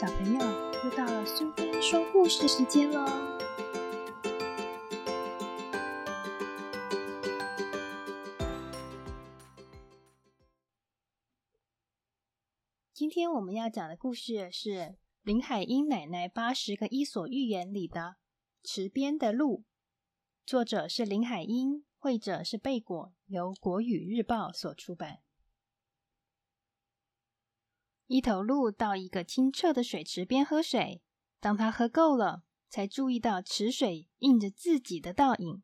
小朋友，又到了苏菲说故事时间喽！今天我们要讲的故事是林海音奶奶八十个伊索寓言里的《池边的鹿》，作者是林海音，绘者是贝果，由国语日报所出版。一头鹿到一个清澈的水池边喝水，当它喝够了，才注意到池水映着自己的倒影。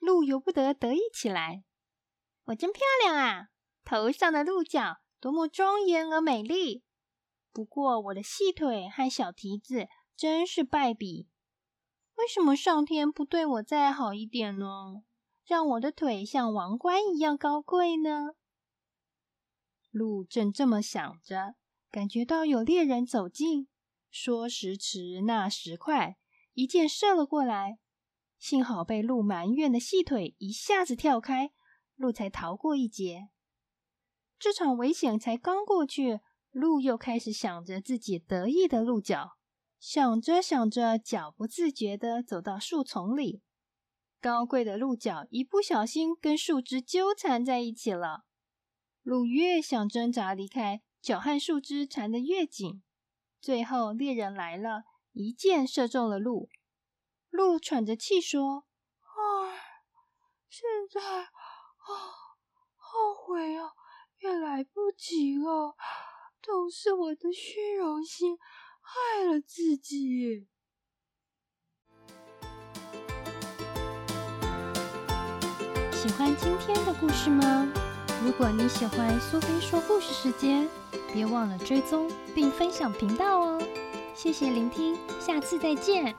鹿由不得得意起来：“我真漂亮啊！头上的鹿角多么庄严而美丽！不过我的细腿和小蹄子真是败笔。为什么上天不对我再好一点呢？让我的腿像王冠一样高贵呢？”鹿正这么想着。感觉到有猎人走近，说时迟，那时快，一箭射了过来。幸好被鹿埋怨的细腿一下子跳开，鹿才逃过一劫。这场危险才刚过去，鹿又开始想着自己得意的鹿角，想着想着，脚不自觉地走到树丛里。高贵的鹿角一不小心跟树枝纠缠在一起了。鹿越想挣扎离开。脚和树枝缠得越紧，最后猎人来了，一箭射中了鹿。鹿喘着气说：“唉，现在啊，后悔啊，也来不及了，都是我的虚荣心害了自己。”喜欢今天的故事吗？如果你喜欢苏菲说故事时间。别忘了追踪并分享频道哦！谢谢聆听，下次再见。